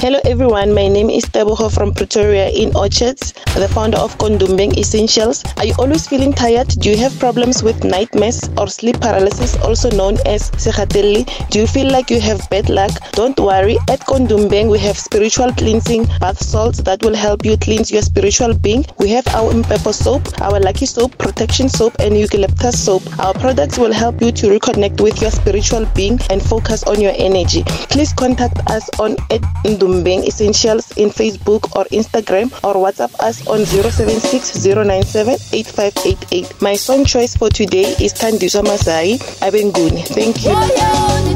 Hello everyone, my name is Teboho from Pretoria in Orchards, the founder of Ko-Ndumbeng Essentials. Are you always feeling tired? Do you have problems with nightmares or sleep paralysis, also known as sekhateli? Do you feel like you have bad luck? Don't worry, at Ko-Ndumbeng we have spiritual cleansing bath salts that will help you cleanse your spiritual being. We have our Mpepo soap, our Lucky soap, protection soap, and eucalyptus soap. Our products will help you to reconnect with your spiritual being and focus on your energy. Please contact us on at Ndumbeng Essentials in Facebook or Instagram or WhatsApp us on 076 097 8588. My song choice for today is Thandiswa Mazwai Abenguni. Thank you.